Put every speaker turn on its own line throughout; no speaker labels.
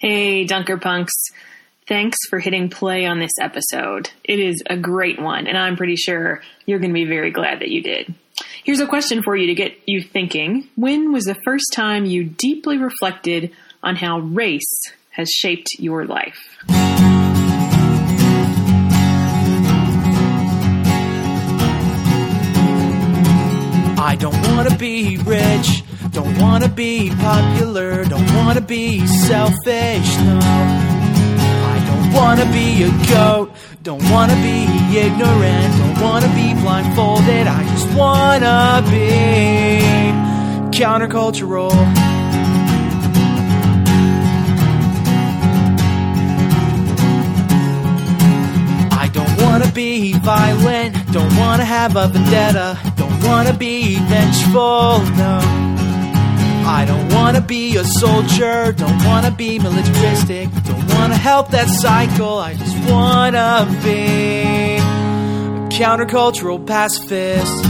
Hey, Dunker Punks. Thanks for hitting play on this episode. It is a great one, and I'm pretty sure you're going to be very glad that you did. Here's a question for you to get you thinking. When was the first time you deeply reflected on how race has shaped your life?
I don't wanna be rich, don't wanna be popular, don't wanna be selfish, no. I don't wanna be a goat, don't wanna be ignorant, don't wanna be blindfolded, I just wanna be countercultural. I don't wanna be violent, don't wanna have a vendetta, don't wanna be vengeful, no. I don't wanna be a soldier, don't wanna be militaristic, don't wanna help that cycle, I just wanna be a countercultural pacifist.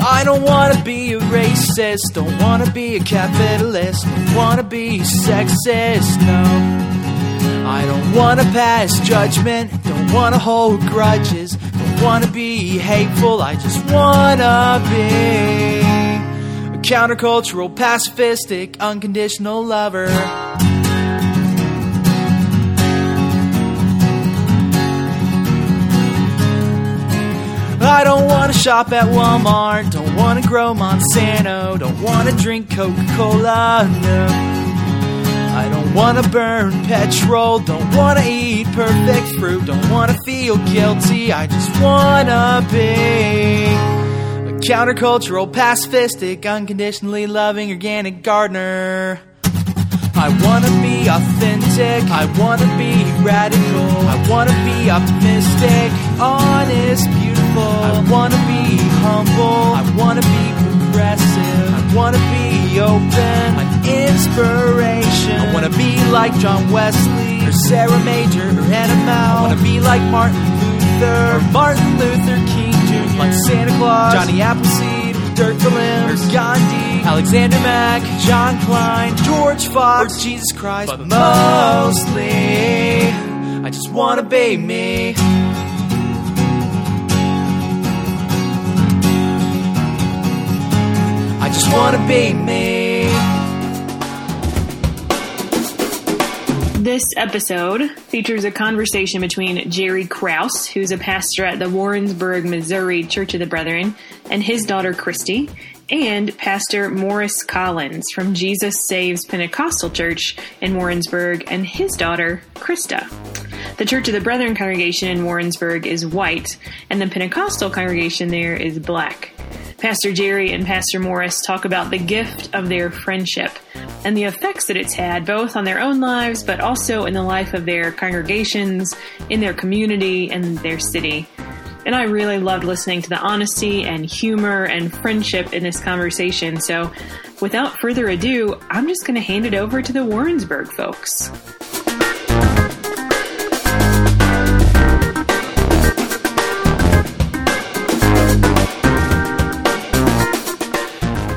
I don't wanna be a racist, don't wanna be a capitalist, don't wanna be sexist, no. I don't wanna pass judgment, don't wanna hold grudges, wanna be hateful, I just wanna be a countercultural, pacifistic, unconditional lover. I don't wanna shop at Walmart, don't wanna grow Monsanto, don't wanna drink Coca Cola, no. Wanna burn petrol, don't wanna eat perfect fruit, don't wanna feel guilty, I just wanna be a countercultural, pacifistic, unconditionally loving organic gardener. I wanna be authentic, I wanna be radical, I wanna be optimistic, honest, beautiful. I wanna be humble, I wanna be progressive, I wanna be open, an inspiration. I wanna be like John Wesley, or Sarah Major, or Anna Mow. I wanna be like Martin Luther, or Martin Luther King Jr., like Santa Claus, Johnny Appleseed, Dirk Willems, or Gandhi, Alexander Mack, John Kline, George Fox, or Jesus Christ. But mostly, I just wanna be me. Just wanna be me.
This episode features a conversation between Jerry Krause, who's a pastor at the Warrensburg, Missouri Church of the Brethren, and his daughter Christy, and Pastor Morris Collins from Jesus Saves Pentecostal Church in Warrensburg and his daughter Krista. The Church of the Brethren congregation in Warrensburg is white, and the Pentecostal congregation there is black. Pastor Jerry and Pastor Morris talk about the gift of their friendship and the effects that it's had both on their own lives but also in the life of their congregations, in their community, and their city. And I really loved listening to the honesty and humor and friendship in this conversation. So, without further ado, I'm just going to hand it over to the Warrensburg folks.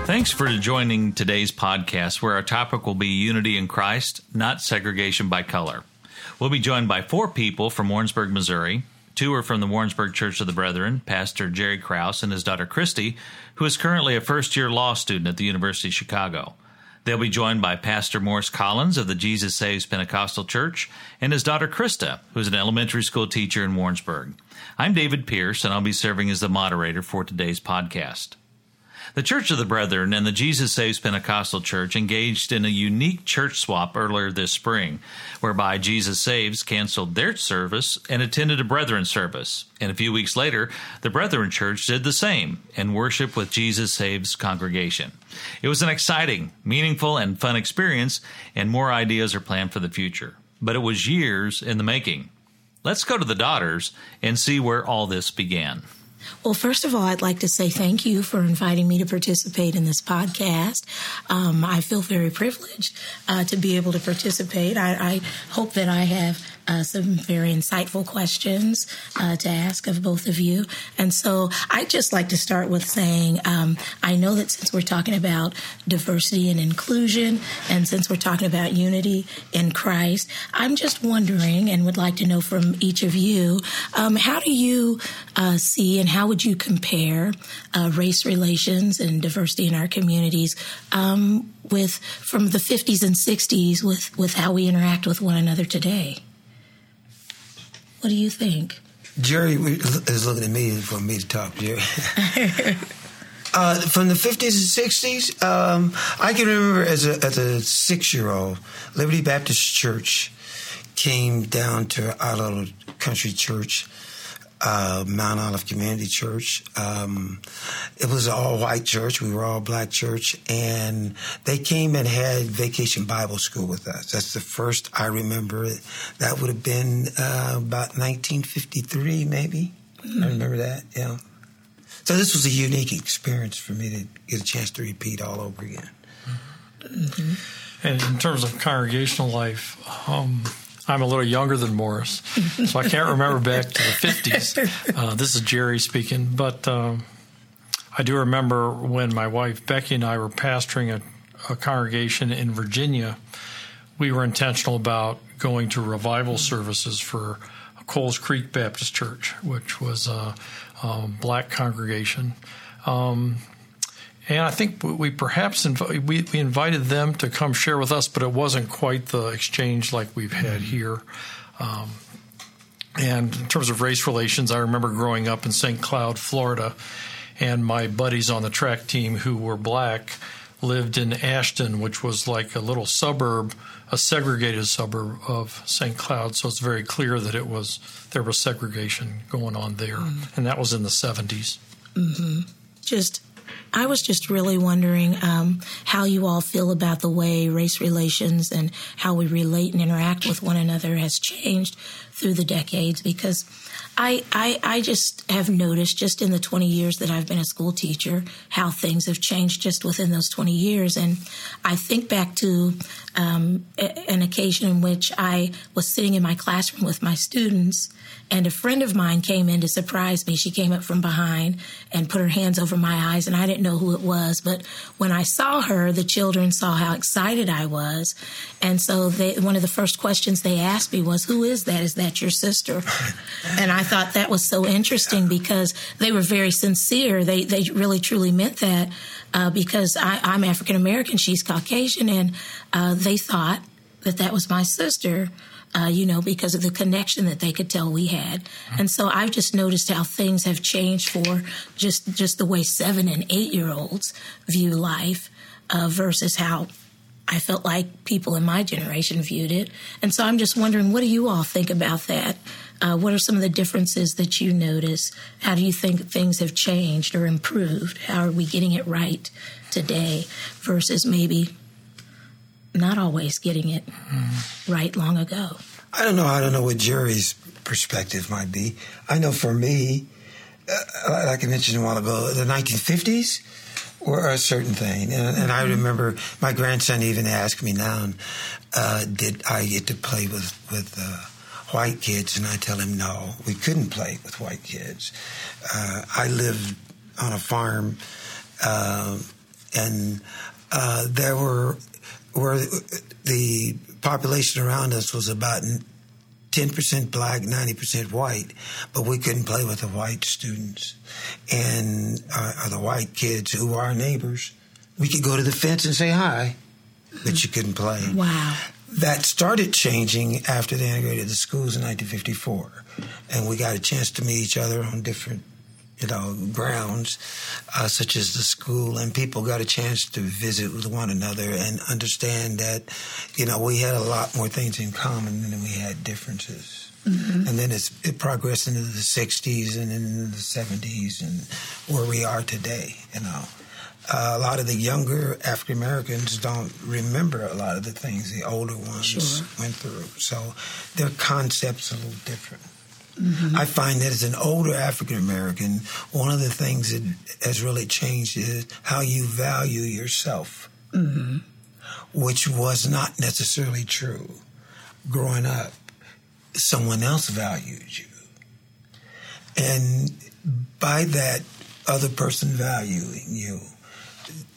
Thanks for joining today's podcast, where our topic will be unity in Christ, not segregation by color. We'll be joined by four people from Warrensburg, Missouri. Two are from the Warrensburg Church of the Brethren, Pastor Jerry Krause and his daughter Christy, who is currently a first year law student at the University of Chicago. They'll be joined by Pastor Morris Collins of the Jesus Saves Pentecostal Church and his daughter Krista, who's an elementary school teacher in Warrensburg. I'm David Pierce, and I'll be serving as the moderator for today's podcast. The Church of the Brethren and the Jesus Saves Pentecostal Church engaged in a unique church swap earlier this spring, whereby Jesus Saves canceled their service and attended a Brethren service. And a few weeks later, the Brethren Church did the same and worshiped with Jesus Saves congregation. It was an exciting, meaningful, and fun experience, and more ideas are planned for the future. But it was years in the making. Let's go to the daughters and see where all this began.
Well, first of all, I'd like to say thank you for inviting me to participate in this podcast. Um, I feel very privileged uh, to be able to participate. I, I, hope that I have uh, some very insightful questions uh, to ask of both of you. And so I'd just like to start with saying um, I know that since we're talking about diversity and inclusion, and since we're talking about unity in Christ, I'm just wondering and would like to know from each of you um, how do you uh, see and how would you compare uh, race relations and diversity in our communities um, with from the 50s and 60s with, with how we interact with one another today? What do you think?
Jerry is looking at me for me to talk, Jerry. uh, from the 50s and 60s, um, I can remember as a, as a six year old, Liberty Baptist Church came down to our little country church uh, Mount Olive Community Church. Um, it was an all white church. We were all black church, and they came and had Vacation Bible School with us. That's the first I remember. That would have been uh, about 1953, maybe. Mm-hmm. I remember that. Yeah. So this was a unique experience for me to get a chance to repeat all over again.
Mm-hmm. And in terms of congregational life, um, I'm a little younger than Morris, so I can't remember back to the 50s. Uh, this is Jerry speaking, but um, I do remember when my wife Becky and I were pastoring a, a congregation in Virginia. We were intentional about going to revival services for Coles Creek Baptist Church, which was a, a black congregation. Um, and I think we perhaps inv- we, we, invited them to come share with us, but it wasn't quite the exchange like we've had mm-hmm. here. Um, and in terms of race relations, I remember growing up in St. Cloud, Florida, and my buddies on the track team who were black lived in Ashton, which was like a little suburb, a segregated suburb of St. Cloud. So it's very clear that it was there was segregation going on there, mm-hmm. and that was in the 70s.
Mm-hmm. Just I was just really wondering um, how you all feel about the way race relations and how we relate and interact with one another has changed through the decades because I, I, I just have noticed just in the 20 years that I've been a school teacher how things have changed just within those 20 years. And I think back to um, an occasion in which I was sitting in my classroom with my students and a friend of mine came in to surprise me. She came up from behind and put her hands over my eyes, and I didn't know who it was. But when I saw her, the children saw how excited I was. And so they, one of the first questions they asked me was, Who is that? Is that your sister? and I thought that was so interesting because they were very sincere. They, they really, truly meant that uh, because I, am African American, she's Caucasian, and uh, they thought that that was my sister uh, you know, because of the connection that they could tell we had. And so I've just noticed how things have changed for just just the way seven and eight year olds view life uh, versus how I felt like people in my generation viewed it. And so I'm just wondering, what do you all think about that? Uh, what are some of the differences that you notice? How do you think things have changed or improved? How are we getting it right today versus maybe not always getting it mm. right long ago.
I don't know. I don't know what Jerry's perspective might be. I know for me, uh, like I mentioned a while ago, the 1950s were a certain thing. And, and I mm-hmm. remember my grandson even asked me now, uh, did I get to play with, with uh, white kids? And I tell him, no, we couldn't play with white kids. Uh, I lived on a farm, uh, and uh, there were where the population around us was about 10% black, 90% white, but we couldn't play with the white students and uh, the white kids who were our neighbors. We could go to the fence and say hi, but you couldn't play.
Wow.
That started changing after they integrated the schools in 1954, and we got a chance to meet each other on different you know, grounds uh, such as the school, and people got a chance to visit with one another and understand that, you know, we had a lot more things in common than we had differences. Mm-hmm. And then it progressed into the 60s and into the 70s and where we are today, you know. Uh, a lot of the younger African Americans don't remember a lot of the things the older ones sure. went through. So their concepts are a little different. Mm-hmm. I find that as an older African American, one of the things that has really changed is how you value yourself, mm-hmm. which was not necessarily true growing up. someone else valued you. And by that other person valuing you,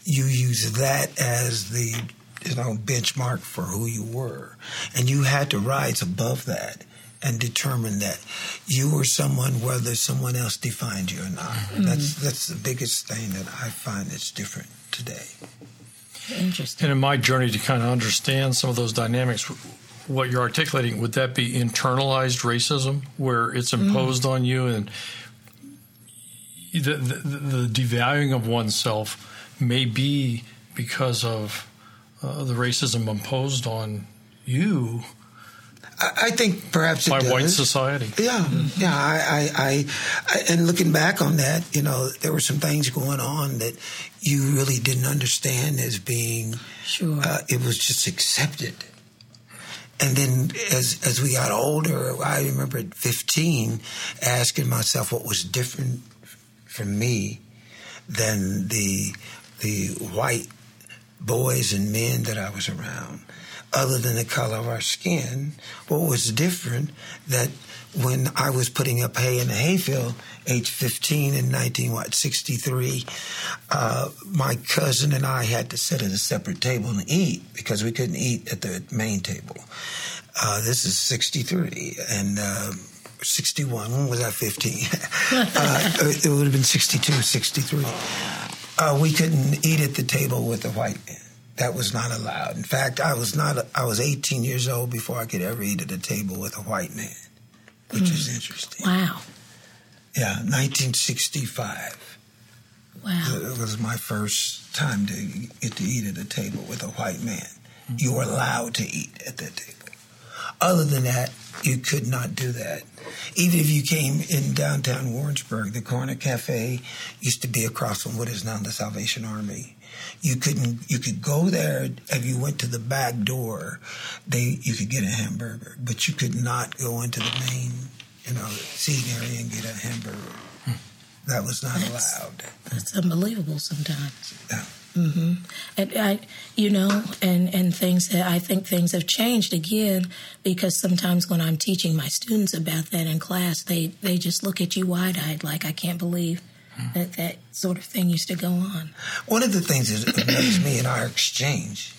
you use that as the you know benchmark for who you were, and you had to rise above that and determine that you were someone whether someone else defined you or not. Mm-hmm. That's that's the biggest thing that I find that's different today.
Interesting.
And in my journey to kind of understand some of those dynamics, what you're articulating would that be internalized racism, where it's mm-hmm. imposed mm. on you and the, the, the devaluing of oneself may be because of uh, the racism imposed on you.
I think perhaps
by
does.
white society.
Yeah, mm-hmm. yeah. I, I, I, and looking back on that, you know, there were some things going on that you really didn't understand as being.
Sure.
Uh, it was just accepted. And then as as we got older, I remember at 15 asking myself what was different from me than the the white boys and men that I was around, other than the color of our skin. What was different that when I was putting up hay in the hayfield, age 15 in 1963, uh, my cousin and I had to sit at a separate table and eat because we couldn't eat at the main table. Uh, this is 63, and uh, 61. When was I 15? uh, it would have been 62, 63. Uh, we couldn't eat at the table with the white man. That was not allowed. In fact, I was not. I was 18 years old before I could ever eat at a table with a white man, which mm. is interesting.
Wow.
Yeah, 1965.
Wow.
It was my first time to get to eat at a table with a white man. Mm-hmm. You were allowed to eat at that table. Other than that, you could not do that. Even if you came in downtown Warrensburg, the Corner Cafe used to be across from what is now the Salvation Army. You couldn't. You could go there if you went to the back door. They you could get a hamburger, but you could not go into the main, you know, seating area and get a hamburger. Hmm. That was not
that's,
allowed.
That's unbelievable. Sometimes.
Yeah.
Mm-hmm. And I, you know, and and things that I think things have changed again because sometimes when I'm teaching my students about that in class, they they just look at you wide eyed, like I can't believe that that sort of thing used to go on.
One of the things that amazed me in our exchange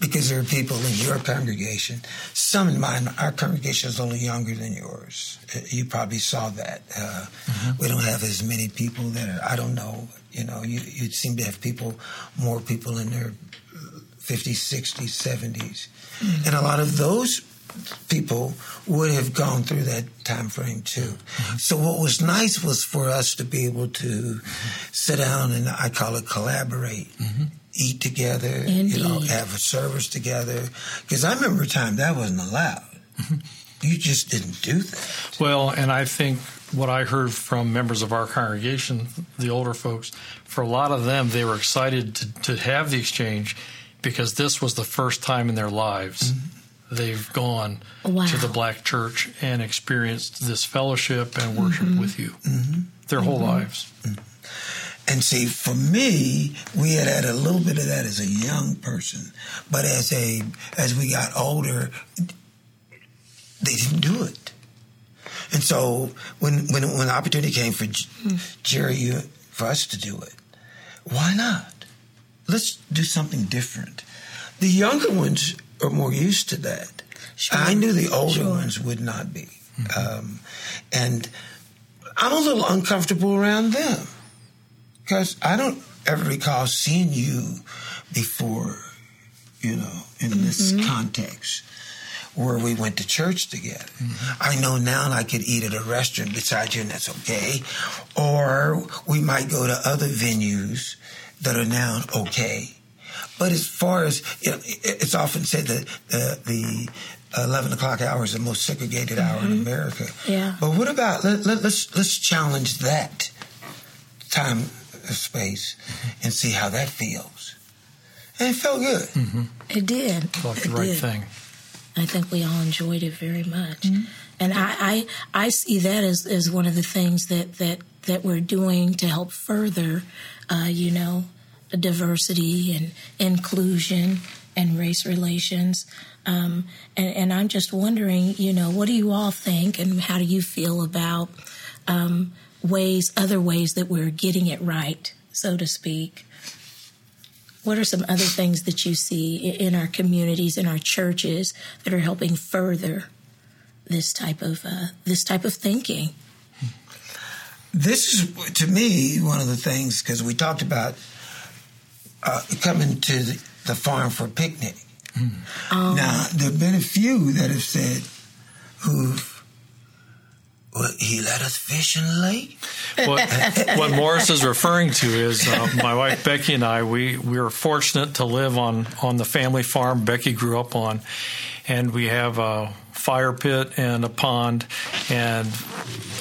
because there are people in your congregation. Some in mine, our congregation is a little younger than yours. You probably saw that. Uh, mm-hmm. We don't have as many people that are, I don't know, you know, you, you seem to have people, more people in their 50s, 60s, 70s. Mm-hmm. And a lot of those people would have gone through that time frame too. Mm-hmm. So what was nice was for us to be able to mm-hmm. sit down and I call it collaborate mm-hmm eat together,
Indeed.
you know, have a service together. Because I remember a time that wasn't allowed. Mm-hmm. You just didn't do that.
Well, and I think what I heard from members of our congregation, the older folks, for a lot of them, they were excited to, to have the exchange because this was the first time in their lives mm-hmm. they've gone
wow.
to the black church and experienced this fellowship and worship
mm-hmm.
with you
mm-hmm.
their whole mm-hmm. lives.
And see, for me, we had had a little bit of that as a young person, but as a as we got older, they didn't do it. And so when when when the opportunity came for Jerry you, for us to do it, why not? Let's do something different. The younger ones are more used to that. Sure. I knew the older sure. ones would not be, mm-hmm. um, and I'm a little uncomfortable around them because I don't ever recall seeing you before, you know, in mm-hmm. this context where we went to church together. Mm-hmm. I know now I could eat at a restaurant beside you, and that's okay. Or we might go to other venues that are now okay. But as far as you know, it's often said that the, the 11 o'clock hour is the most segregated hour mm-hmm. in America.
Yeah.
But what about let, let, let's let's challenge that time space and see how that feels. And it felt good.
Mm-hmm.
It did.
Felt
the
right
did.
thing.
I think we all enjoyed it very much. Mm-hmm. And I, I, I see that as, as one of the things that, that, that we're doing to help further, uh, you know, diversity and inclusion and race relations. Um, and, and, I'm just wondering, you know, what do you all think and how do you feel about um, ways, other ways that we're getting it right, so to speak? What are some other things that you see in our communities, in our churches, that are helping further this type of uh, this type of thinking?
This is, to me, one of the things because we talked about uh, coming to the, the, farm for a picnic. Mm. Um, now, there have been a few that have said, who've he let us fish in the lake.
What, what Morris is referring to is uh, my wife Becky and I. We we were fortunate to live on on the family farm Becky grew up on, and we have a fire pit and a pond, and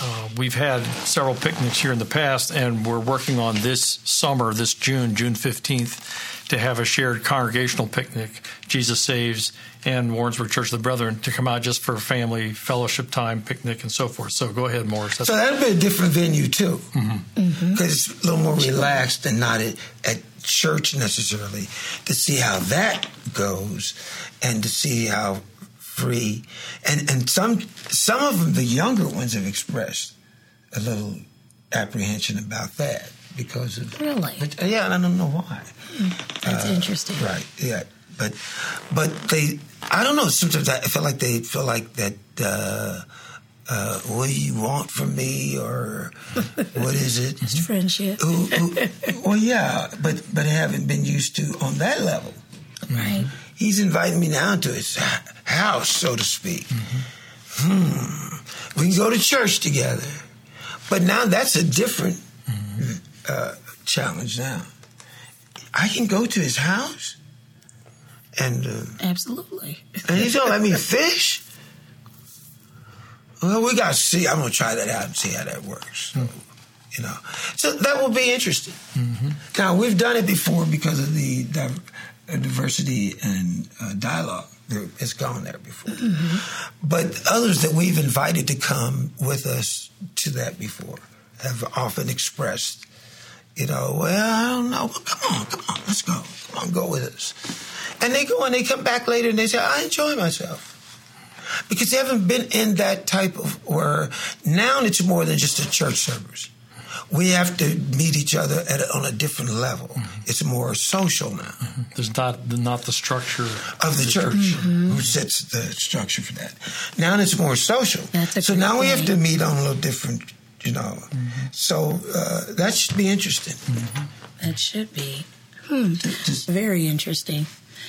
uh, we've had several picnics here in the past, and we're working on this summer, this June, June fifteenth to have a shared congregational picnic, Jesus Saves, and Warrensburg Church of the Brethren to come out just for family fellowship time, picnic, and so forth. So go ahead, Morris.
That's so that'd be a different venue too, because mm-hmm. mm-hmm. it's a little more relaxed and not at, at church necessarily. To see how that goes, and to see how free, and and some some of them, the younger ones, have expressed a little apprehension about that because of
really,
but, yeah, I don't know why.
That's uh, interesting.
Right. Yeah. But but they I don't know. Sometimes I feel like they feel like that. Uh, uh, what do you want from me, or what is it?
It's friendship.
Ooh, ooh, well, yeah, but but I haven't been used to on that level.
Right.
He's inviting me down to his house, so to speak. Mm-hmm. Hmm. We can go to church together, but now that's a different mm-hmm. uh, challenge now. I can go to his house and uh,
absolutely,
and he's gonna let me fish. Well, we got to see. I'm gonna try that out and see how that works. So, you know, so that will be interesting. Mm-hmm. Now we've done it before because of the uh, diversity and uh, dialogue. It's gone there before, mm-hmm. but others that we've invited to come with us to that before have often expressed you know, well, I don't know. Well, come on, come on, let's go. Come on, go with us. And they go and they come back later and they say, I enjoy myself. Because they haven't been in that type of where now it's more than just a church service. We have to meet each other at a, on a different level. Mm-hmm. It's more social now. Mm-hmm.
There's not not the structure
of the, the church, church. Mm-hmm. who sets the structure for that. Now it's more social. so now point. we have to meet on a little different you know. Mm-hmm. So uh, that should be interesting.
Mm-hmm. That should be. Hmm. Just, Very interesting.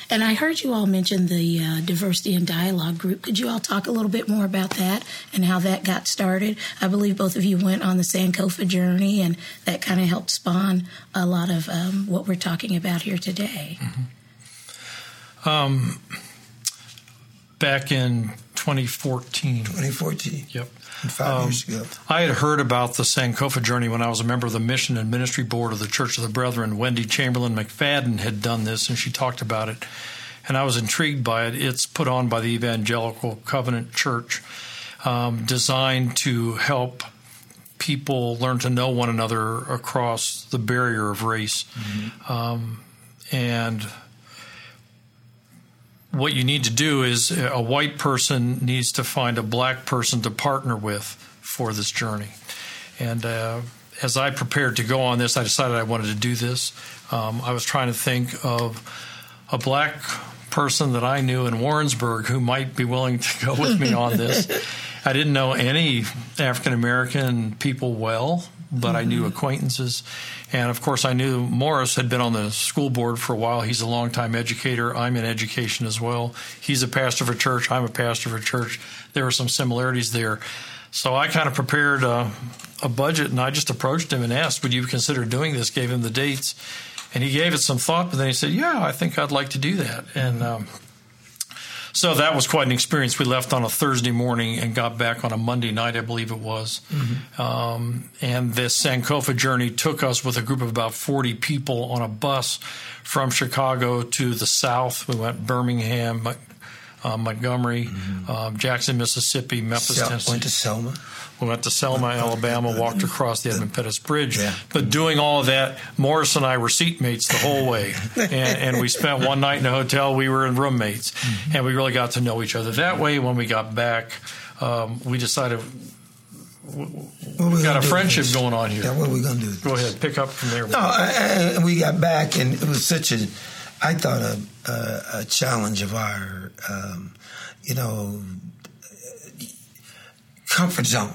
And I heard you all mention the uh, diversity and dialogue group. Could you all talk a little bit more about that and how that got started? I believe both of you went on the Sankofa journey, and that kind of helped spawn a lot of um, what we're talking about here today.
Mm-hmm. Um, back in 2014.
2014.
Yep.
Five um, years ago.
I had heard about the Sankofa journey when I was a member of the Mission and Ministry Board of the Church of the Brethren. Wendy Chamberlain McFadden had done this, and she talked about it. And I was intrigued by it. It's put on by the Evangelical Covenant Church, um, designed to help people learn to know one another across the barrier of race. Mm-hmm. Um, and what you need to do is a white person needs to find a black person to partner with for this journey. And uh, as I prepared to go on this, I decided I wanted to do this. Um, I was trying to think of a black person that I knew in Warrensburg who might be willing to go with me on this. I didn't know any African American people well, but mm-hmm. I knew mm-hmm. acquaintances. And of course, I knew Morris had been on the school board for a while. He's a longtime educator. I'm in education as well. He's a pastor for church. I'm a pastor for church. There are some similarities there. So I kind of prepared a, a budget and I just approached him and asked, Would you consider doing this? Gave him the dates. And he gave it some thought, but then he said, Yeah, I think I'd like to do that. And um, so that was quite an experience. We left on a Thursday morning and got back on a Monday night, I believe it was. Mm-hmm. Um, and this Sankofa journey took us with a group of about 40 people on a bus from Chicago to the south. We went Birmingham, uh, Montgomery, um, Jackson, Mississippi, Memphis,
Sel-
Tennessee.
went to Selma.
We went to Selma, Alabama, walked across the Edmund Pettus Bridge.
Yeah.
But doing all of that, Morris and I were seatmates the whole way. and, and we spent one night in a hotel. We were in roommates. And we really got to know each other. That way, when we got back, um, we decided
What we
we got a friendship going on here.
Yeah, what are we going to do?
Go ahead, pick up from there.
No, I, I, we got back, and it was such a, I thought a, a, a challenge of our, um, you know, comfort zone.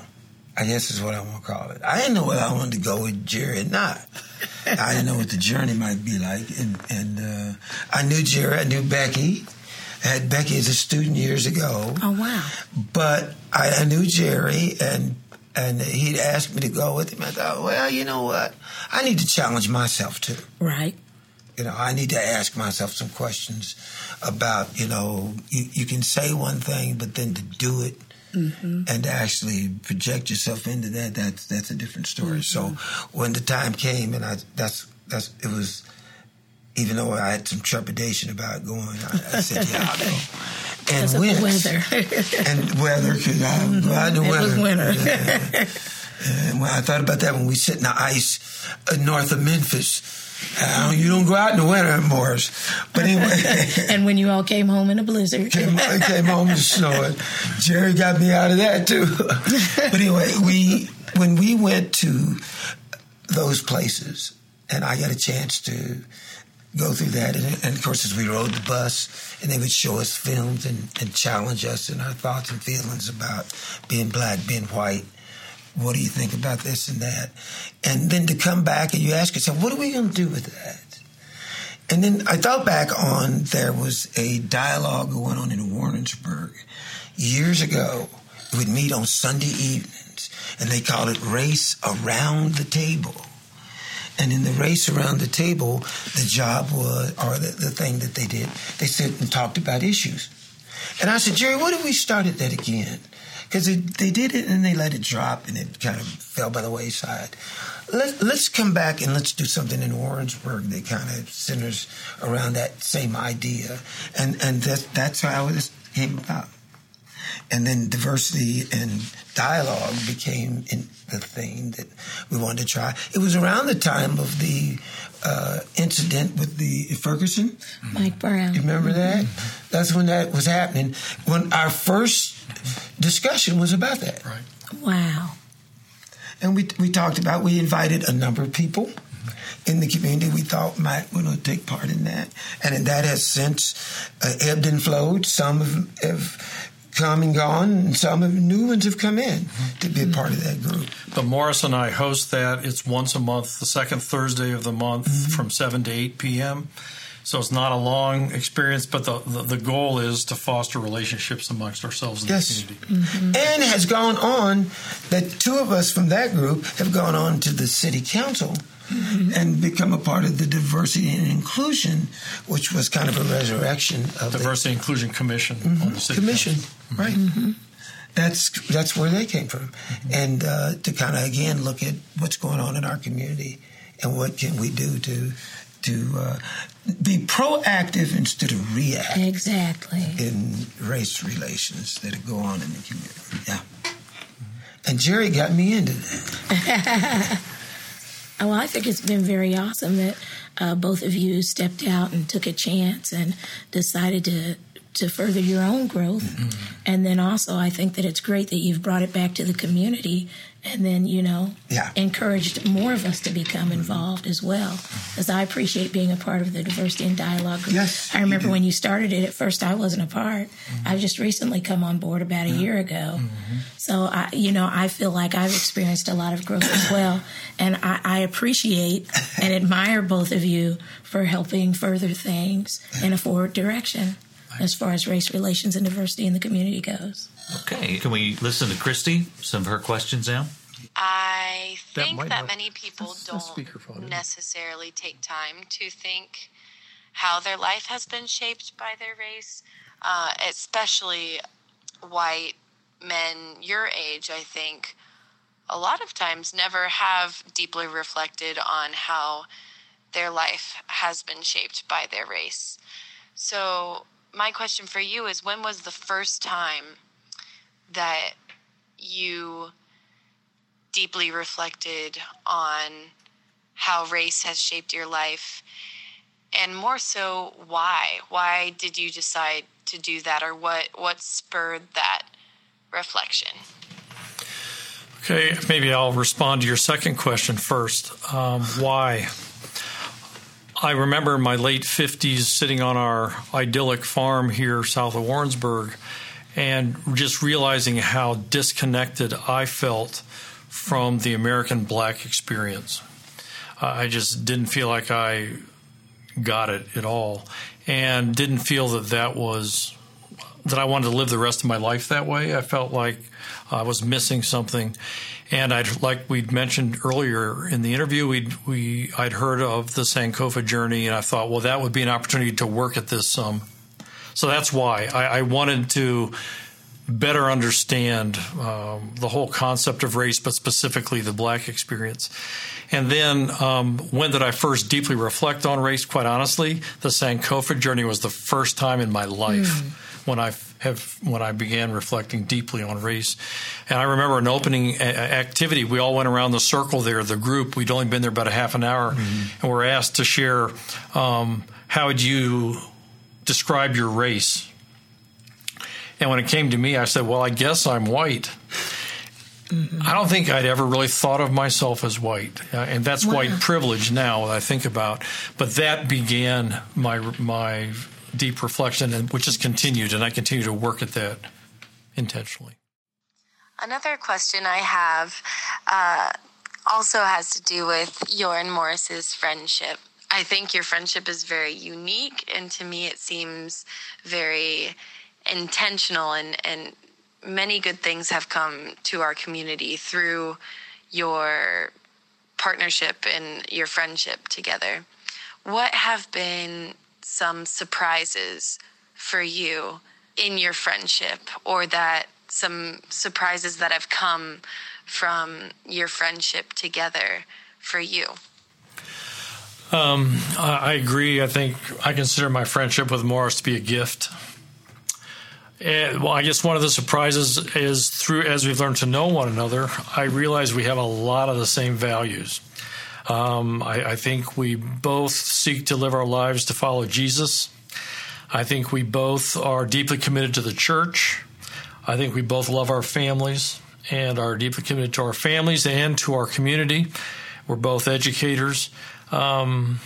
I guess is what I want to call it. I didn't know whether I wanted to go with Jerry or not. I didn't know what the journey might be like, and and uh, I knew Jerry, I knew Becky. I had Becky as a student years ago.
Oh wow.
But I, I knew Jerry, and and he'd asked me to go with him. I thought, well, you know what? I need to challenge myself too.
Right.
You know, I need to ask myself some questions about, you know, you, you can say one thing, but then to do it Mm-hmm. and to actually project yourself into that, that's that's a different story. So mm-hmm. when the time came, and I that's that's it was. Even though I had some trepidation about going, I, I said, "Yeah, I'll go." And went.
weather.
and weather because I mm-hmm. in the
It
weather.
was winter.
Yeah. And when I thought about that when we sit in the ice uh, north of Memphis. Uh, you don't go out in the winter, Morris. But anyway,
and when you all came home in a blizzard.
came, came home to snowing. Jerry got me out of that too. but anyway, we when we went to those places, and I got a chance to go through that, and, and of course, as we rode the bus, and they would show us films and, and challenge us in our thoughts and feelings about being black, being white. What do you think about this and that? And then to come back and you ask yourself, what are we going to do with that? And then I thought back on there was a dialogue going on in Warrensburg years ago. We'd meet on Sunday evenings, and they called it Race Around the Table. And in the race around the table, the job was, or the, the thing that they did, they sit and talked about issues. And I said, Jerry, what if we started that again? Because they did it and they let it drop and it kind of fell by the wayside. Let, let's come back and let's do something in Warrensburg that kind of centers around that same idea. And, and that, that's how this came about. And then diversity and dialogue became in the thing that we wanted to try. It was around the time of the uh, incident with the Ferguson.
Mike Brown.
You remember that? That's when that was happening. When our first discussion was about that.
Right.
Wow.
And we, we talked about, we invited a number of people in the community we thought might want to take part in that. And that has since uh, ebbed and flowed. Some have, have come and gone, and some have, new ones have come in to be a part of that group.
But Morris and I host that. It's once a month, the second Thursday of the month
Mm-hmm.
from 7 to 8 p.m. So it's not a long experience, but the, the, the goal is to foster relationships amongst ourselves in
Yes.
the community. Mm-hmm.
And has gone on that two of us from that group have gone on to the city council mm-hmm. and become a part of the diversity and inclusion, which was kind of a resurrection of the
Diversity Inclusion Commission on mm-hmm. the city
commission,
council.
right? That's that's where they came from, and uh, to kind of again look at what's going on in our community and what can we do to to uh, be proactive instead of reactive
Exactly.
in race relations that go on in the community. Yeah. And Jerry got me into that.
Oh, Well, I think it's been very awesome that uh, both of you stepped out and took a chance and decided to to further your own growth.
Mm-hmm.
And then also, I think that it's great that you've brought it back to the community and then, you know,
Yeah.
encouraged more of us to become mm-hmm. involved as well. Mm-hmm. Because I appreciate being a part of the diversity and dialogue group.
Yes,
I remember
do.
when you started it, at first I wasn't a part. Mm-hmm. I've just recently come on board about a year ago. So, I, you know, I feel like I've experienced a lot of growth as well. And I, I appreciate and admire both of you for helping further things in a forward direction as far as race relations and diversity in the community goes.
Okay, can we listen to Christy? Some of her questions now.
I think
might
that many people don't
speakerphone, it?
necessarily take time to think how their life has been shaped by their race, uh, especially white men your age, I think, a lot of times never have deeply reflected on how their life has been shaped by their race. So my question for you is when was the first time that you deeply reflected on how race has shaped your life? And more so why? Why did you decide to do that or what what spurred that reflection?
Okay maybe i'll respond to your second question first. Um, why? I remember in my late 50s sitting on our idyllic farm here south of warrensburg and just realizing how disconnected i felt from the american black experience i just didn't feel like i got it at all, and didn't feel that that was that I wanted to live the rest of my life that way. I felt like I was missing something, and I'd like we'd mentioned earlier in the interview, we we I'd heard of the Sankofa journey, and I thought, well, that would be an opportunity to work at this some. Um, so that's why I, I wanted to better understand um, the whole concept of race, but specifically the black experience. And then um, when did I first deeply reflect on race? Quite honestly, the Sankofa journey was the first time in my life mm. when I have when I began reflecting deeply on race. And I remember an opening a- activity. We all went around the circle there, the group. We'd only been there about a half an hour, mm-hmm. and we're asked to share um, how would you describe your race. And when it came to me, I said, "Well, I guess I'm white." Mm-hmm. I don't think I'd ever really thought of myself as white, uh, and that's wow. white privilege now that I think about. But that began my my deep reflection, and which has continued, and I continue to work at that intentionally.
Another question I have uh, also has to do with your and Morris's friendship. I think your friendship is very unique, and to me, it seems very intentional and and many good things have come to our community through your partnership and your friendship together. What have been some surprises for you in your friendship, or that some surprises that have come from your friendship together for you?
Um, I agree. I think I consider my friendship with Morris to be a gift. And, well, I guess one of the surprises is through as we've learned to know one another, I realize we have a lot of the same values. Um, I, I, think we both seek to live our lives to follow Jesus. I think we both are deeply committed to the church. I think we both love our families and are deeply committed to our families and to our community. We're both educators. Um,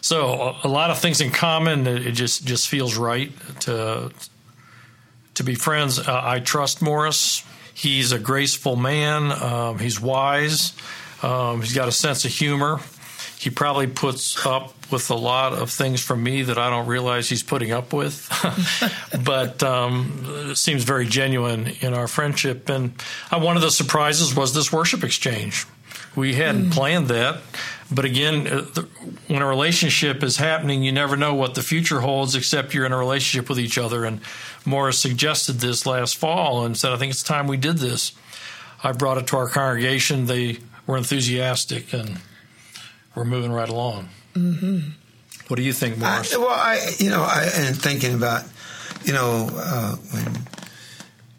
so a, lot of things in common. It just just feels right to to be friends. Uh, I trust Morris. He's a graceful man. Um, he's wise. Um, he's got a sense of humor. He probably puts up with a lot of things from me that I don't realize he's putting up with. but um, it seems very genuine in our friendship. And uh, one of the surprises was this worship exchange. We hadn't mm. planned that. But again, uh, when a relationship is happening, you never know what the future holds except you're in a relationship with each other. And Morris suggested this last fall and said, I think it's time we did this. I brought it to our congregation. They were enthusiastic and we're moving right along. Mm-hmm. What do you think, Morris?
I, well, I, you know, I and thinking about, you know, uh, when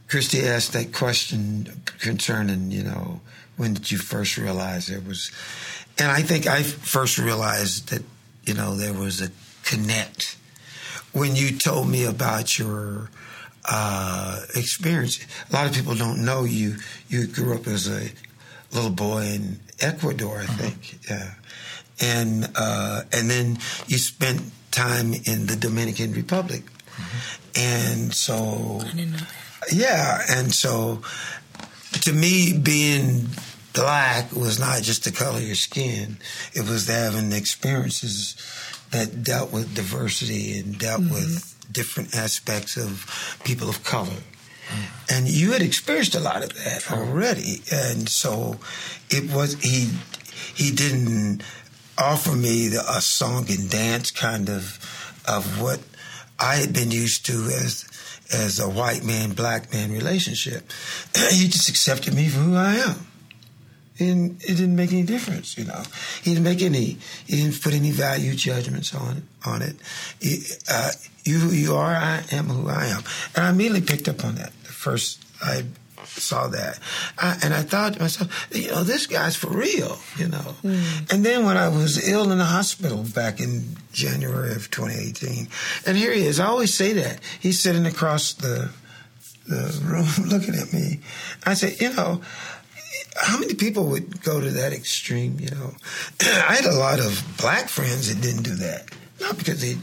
Christy asked that question concerning, you know, when did you first realize there was, and I think I first realized that, you know, there was a connect when you told me about your uh, experience. A lot of people don't know you. You grew up as a little boy in Ecuador, I mm-hmm. think. Yeah, and uh, and then you spent time in the Dominican Republic, mm-hmm. and so yeah, and so to me, being black was not just the color of your skin; it was having experiences that dealt with diversity and dealt mm-hmm. with different aspects of people of color. Mm-hmm. And you had experienced a lot of that already, and so it was he. He didn't offer me the, a song and dance kind of of what I had been used to as as a white man black man relationship. he just accepted me for who I am. And it didn't make any difference, you know. He didn't make any. He didn't put any value judgments on on it. Uh, you you are, I am who I am, and I immediately picked up on that. The first I saw that, I, and I thought to myself, you know, this guy's for real, you know. Mm. And then when I was ill in the hospital back in January of 2018, and here he is. I always say that he's sitting across the the room looking at me. I said, you know how many people would go to that extreme? You know, I had a lot of black friends that didn't do that, not because they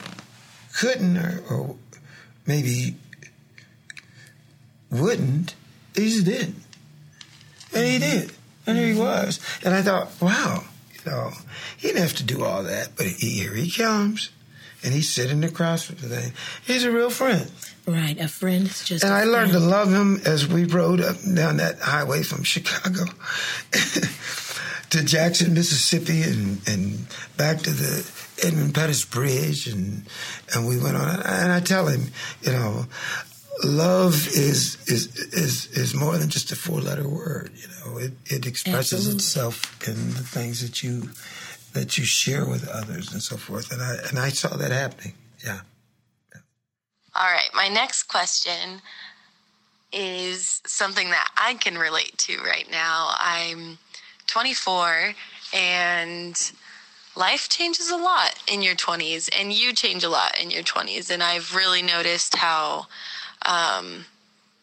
couldn't or, or maybe wouldn't. They just did, and he did, and here he was. And I thought, wow, you know, he didn't have to do all that, but here he comes, and he's sitting across from the thing. He's a real friend.
Right, a friend is just.
And I
friend.
learned to love him as we rode up down that highway from Chicago to Jackson, Mississippi, and and back to the Edmund Pettus Bridge, and and we went on. And I tell him, you know, love is is is is more than just a four letter word. You know, it it expresses Absolutely. itself in the things that you that you share with others and so forth. And I and I saw that happening. Yeah.
All right, my next question is something that I can relate to right now. I'm 24 and life changes a lot in your 20s and you change a lot in your 20s and I've really noticed how um,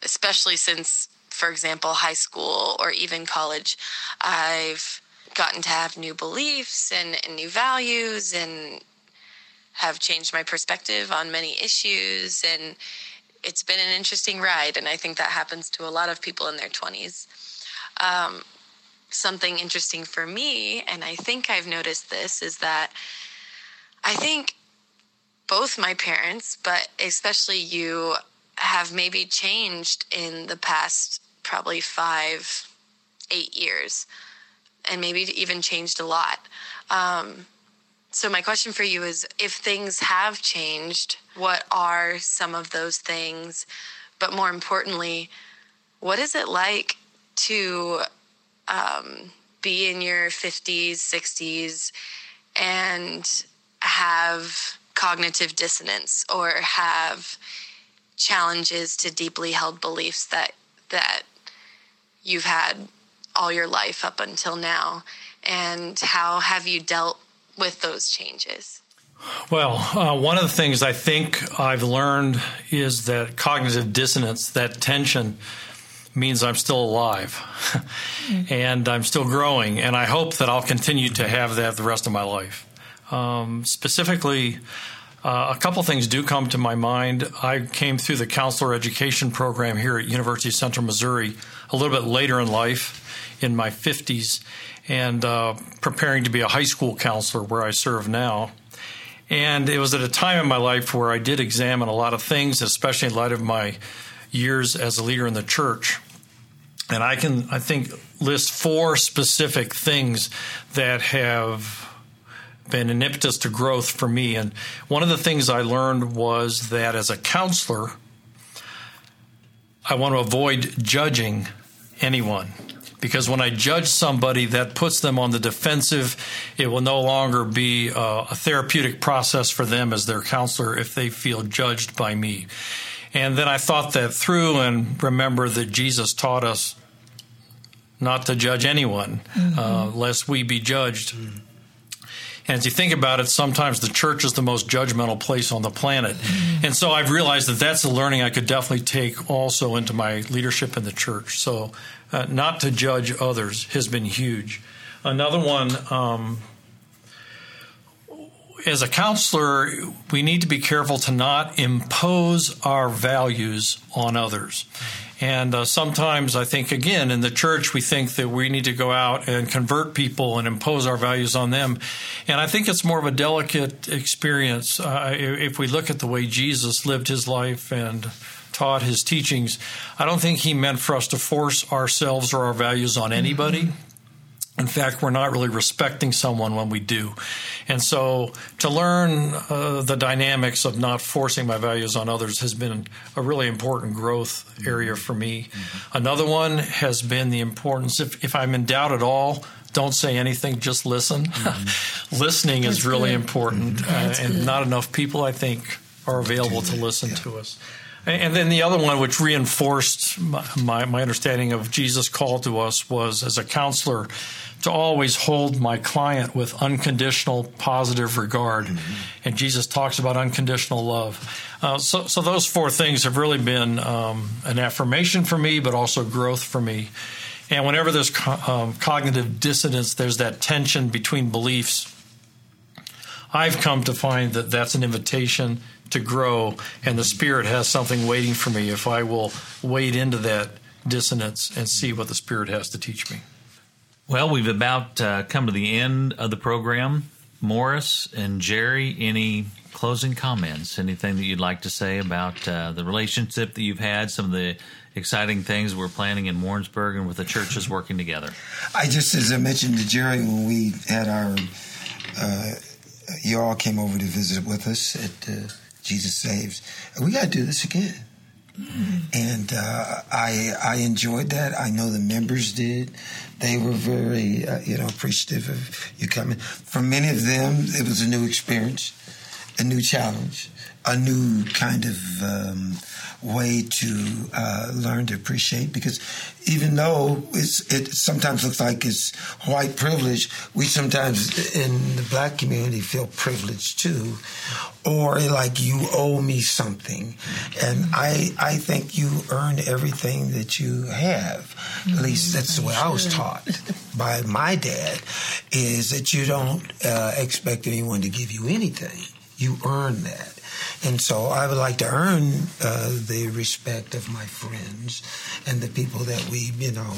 especially since for example high school or even college I've gotten to have new beliefs and, and new values and have changed my perspective on many issues. And it's been an interesting ride and i think that happens to a lot of people in their 20s um, something interesting for me and i think i've noticed this is that i think both my parents but especially you have maybe changed in the past probably five eight years and maybe even changed a lot um, so, my question for you is if things have changed, what are some of those things? But more importantly, what is it like to um, be in your 50s, 60s, and have cognitive dissonance or have challenges to deeply held beliefs that that you've had all your life up until now and how have you dealt with those changes?
Well, uh, one of the things I think I've learned is that cognitive dissonance, that tension, means I'm still alive and I'm still growing. And I hope that I'll continue to have that the rest of my life. Um, specifically, uh, a couple things do come to my mind. I came through the counselor education program here at University of Central Missouri a little bit later in life, in my 50s, and uh, preparing to be a high school counselor where I serve now. And it was at a time in my life where I did examine a lot of things, especially in light of my years as a leader in the church. And I can, I think, list four specific things that have been an impetus to growth for me. And one of the things I learned was that as a counselor, I want to avoid judging anyone because when I judge somebody, that puts them on the defensive. It will no longer be a, a therapeutic process for them as their counselor if they feel judged by me. And then I thought that through and remember that Jesus taught us not to judge anyone, mm-hmm. uh, lest we be judged. Mm-hmm. And as you think about it, sometimes the church is the most judgmental place on the planet. Mm-hmm. And so I've realized that that's a learning I could definitely take also into my leadership in the church. So uh, not to judge others has been huge. Another one, um, as a counselor, we need to be careful to not impose our values on others. And uh, sometimes I think, again, in the church, we think that we need to go out and convert people and impose our values on them. And I think it's more of a delicate experience. Uh, if we look at the way Jesus lived his life and taught his teachings, I don't think he meant for us to force ourselves or our values on anybody. Mm-hmm. In fact, we're not really respecting someone when we do. And so to learn uh, the dynamics of not forcing my values on others has been a really important growth area for me. Mm-hmm. Another one has been the importance, if, if I'm in doubt at all, don't say anything, just listen. Mm-hmm. Listening is really good. important, uh, and good. not enough people, I think, are available to listen yeah. to us. And then the other one, which reinforced my, my understanding of Jesus' call to us, was as a counselor to always hold my client with unconditional positive regard. Mm-hmm. And Jesus talks about unconditional love. Uh, so, so those four things have really been um, an affirmation for me, but also growth for me. And whenever there's co- um, cognitive dissonance, there's that tension between beliefs. I've come to find that that's an invitation to grow, and the Spirit has something waiting for me if I will wade into that dissonance and see what the Spirit has to teach me.
Well, we've about uh, come to the end of the program. Morris and Jerry, any closing comments? Anything that you'd like to say about uh, the relationship that you've had, some of the exciting things we're planning in Warrensburg and with the churches working together?
I just, as I mentioned to Jerry when we had our, uh, you all came over to visit with us at uh, Jesus Saves. We got to do this again. Mm-hmm. And uh, I I enjoyed that. I know the members did. They were very uh, you know appreciative of you coming. For many of them, it was a new experience, a new challenge, a new kind of um, way to uh, learn to appreciate because even though it sometimes looks like it's white privilege, we sometimes in the black community feel privileged too, or like you owe me something, and I I think you earn everything that you have. At least that's the way I was taught by my dad, is that you don't uh, expect anyone to give you anything. You earn that. And so I would like to earn uh, the respect of my friends and the people that we, you know,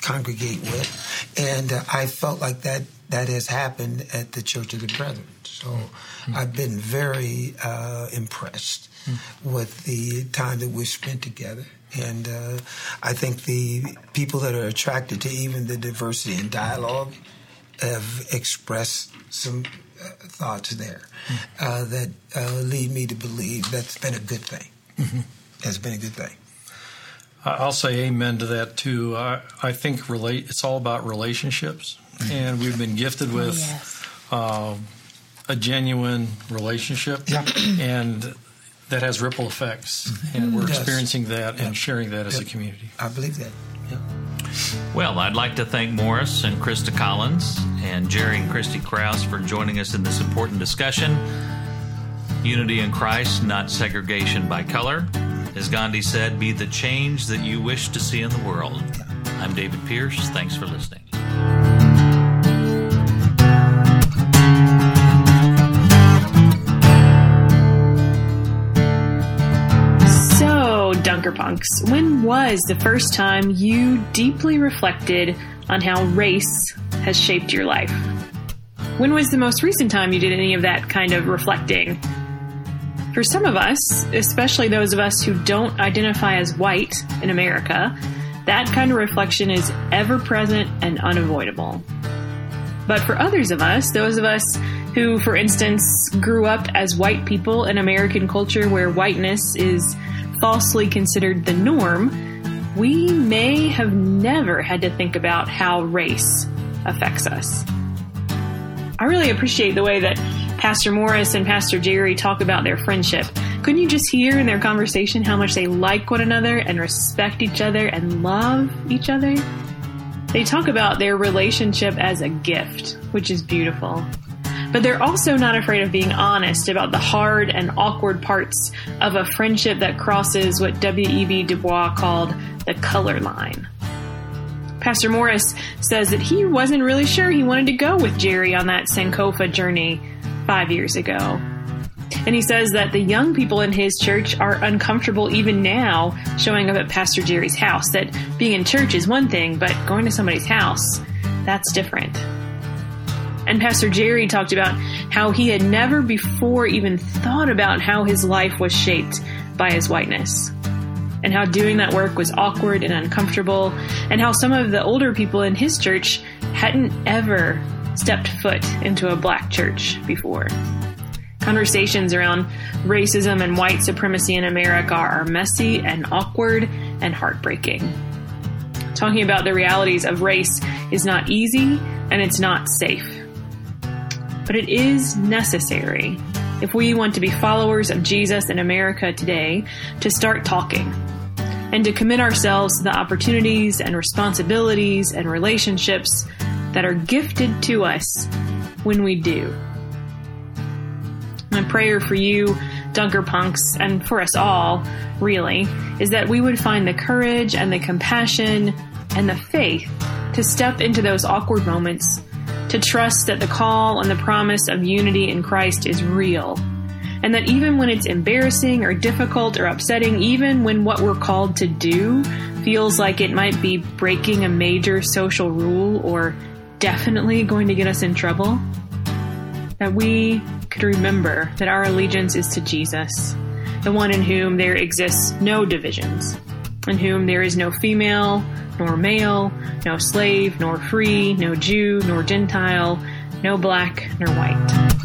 congregate with. And uh, I felt like that that has happened at the Church of the Brethren. So mm-hmm. I've been very uh, impressed mm-hmm. with the time that we've spent together. And uh, I think the people that are attracted to even the diversity and dialogue have expressed some thoughts there uh, that uh, lead me to believe that's been a good thing. Mm-hmm. That's been a good thing.
I'll say amen to that too. I, I think relate. It's all about relationships, mm-hmm. and we've been gifted with oh, yes. uh, a genuine relationship,
yeah.
and that has ripple effects, mm-hmm. and we're experiencing that and sharing that as a community.
I believe that. Yeah.
Well, I'd like to thank Morris and Krista Collins and Jerry and Christy Kraus for joining us in this important discussion. Unity in Christ, not segregation by color. As Gandhi said, be the change that you wish to see in the world. I'm David Pierce. Thanks for listening.
Punks, when was the first time you deeply reflected on how race has shaped your life? When was the most recent time you did any of that kind of reflecting? For some of us, especially those of us who don't identify as white in America, that kind of reflection is ever present and unavoidable. But for others of us, those of us who, for instance, grew up as white people in American culture where whiteness is falsely considered the norm, we may have never had to think about how race affects us. I really appreciate the way that Pastor Morris and Pastor Jerry talk about their friendship. Couldn't you just hear in their conversation how much they like one another and respect each other and love each other? They talk about their relationship as a gift, which is beautiful but they're also not afraid of being honest about the hard and awkward parts of a friendship that crosses what W.E.B. Du Bois called the color line. Pastor Morris says that he wasn't really sure he wanted to go with Jerry on that Sankofa journey five years ago. And he says that the young people in his church are uncomfortable even now showing up at Pastor Jerry's house. That being in church is one thing, but going to somebody's house, that's different. And Pastor Jerry talked about how he had never before even thought about how his life was shaped by his whiteness. And how doing that work was awkward and uncomfortable, and how some of the older people in his church hadn't ever stepped foot into a black church before. Conversations around racism and white supremacy in America are messy and awkward and heartbreaking. Talking about the realities of race is not easy, and it's not safe. But it is necessary if we want to be followers of Jesus in America today to start talking and to commit ourselves to the opportunities and responsibilities and relationships that are gifted to us when we do. My prayer for you, Dunker Punks, and for us all, really, is that we would find the courage and the compassion and the faith to step into those awkward moments, to trust that the call and the promise of unity in Christ is real and that even when it's embarrassing or difficult or upsetting, even when what we're called to do feels like it might be breaking a major social rule or definitely going to get us in trouble, that we could remember that our allegiance is to Jesus, the one in whom there exists no divisions, in whom there is no female nor male, no slave nor free, no Jew nor Gentile, no black nor white.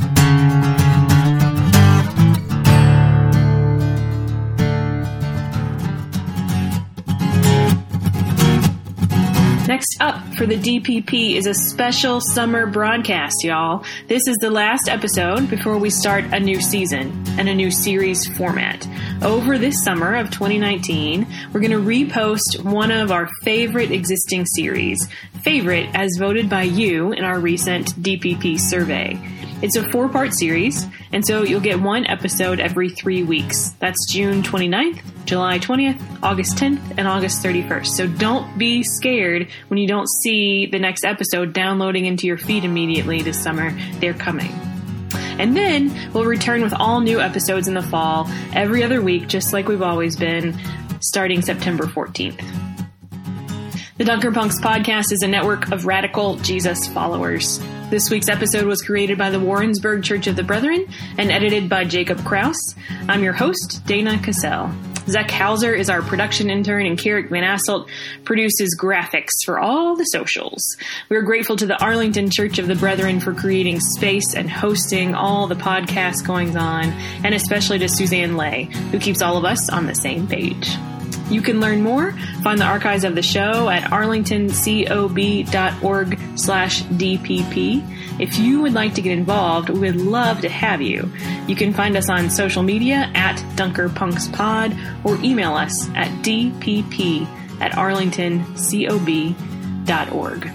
Next up for the DPP is a special summer broadcast, y'all. This is the last episode before we start a new season and a new series format. Over this summer of 2019, we're going to repost one of our favorite existing series, favorite as voted by you in our recent DPP survey. It's a four part series, and so you'll get one episode every three weeks. That's June 29th, July 20th, August 10th, and August 31st. So don't be scared when you don't see the next episode downloading into your feed immediately this summer. They're coming. And then we'll return with all new episodes in the fall, every other week, just like we've always been, starting September 14th. The Dunker Punks podcast is a network of radical Jesus followers. This week's episode was created by the Warrensburg Church of the Brethren and edited by Jacob Kraus. I'm your host, Dana Cassell. Zach Hauser is our production intern, and Carrick Van Asselt produces graphics for all the socials. We're grateful to the Arlington Church of the Brethren for creating space and hosting all the podcast goings on, and especially to Suzanne Lay, who keeps all of us on the same page. You can learn more, find the archives of the show at arlingtoncob.org slash DPP. If you would like to get involved, we would love to have you. You can find us on social media at DunkerPunksPod or email us at dpp at arlingtoncob.org.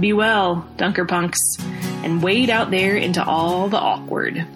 Be well, Dunker Punks, and wade out there into all the awkward.